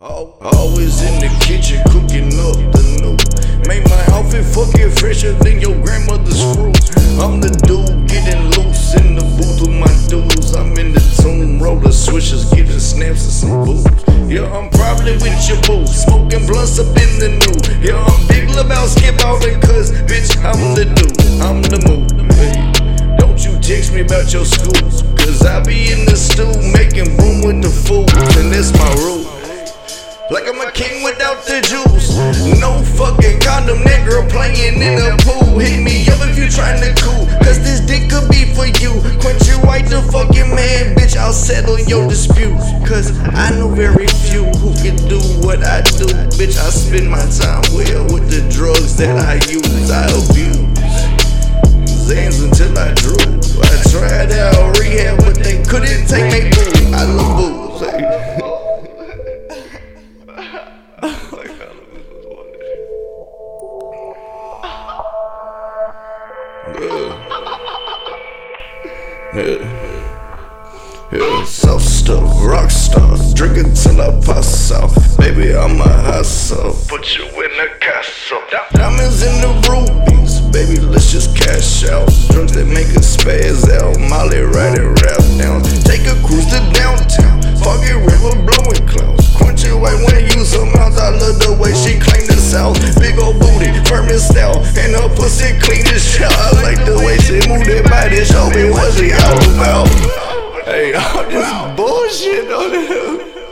Always in the kitchen cooking up the new. Make my outfit fucking fresher than your grandmother's fruit. I'm the dude getting loose in the booth with my dudes. I'm in the tomb, roller swishers, getting snaps and some boots. Yeah, I'm probably with your boo, smoking blunts up in the new. Yeah, I'm big about skip out because bitch, I'm the dude text me about your schools, cause I be in the stew making room with the fools, and that's my rule. Like I'm a king without the juice. No fucking condom, that girl playing in the pool. Hit me up if you tryna cool. Cause this dick could be for you. Crunchy White the fucking man, bitch. I'll settle your dispute. Cause I know very few who can do what I do. Bitch, I spend my time well with the drugs that I use. I abuse. Xans until I drool. Tried out rehab, but they couldn't take me boo. I love booze. Yeah. Yeah, soft stuff, rock star, drinking till I pass out. Baby, I'm a hustle. Put you in a castle. just cash out. Drugs that make us spaz out. Molly riding rap down. Take a cruise to downtown. Foggy river blowing clouds. Crunchy White when you some mouth. I love the way she clean the south. Big old booty, firm and stout. And her pussy clean as shit. I like the way she move that body. Show me what she all about. Hey, all this bullshit on him.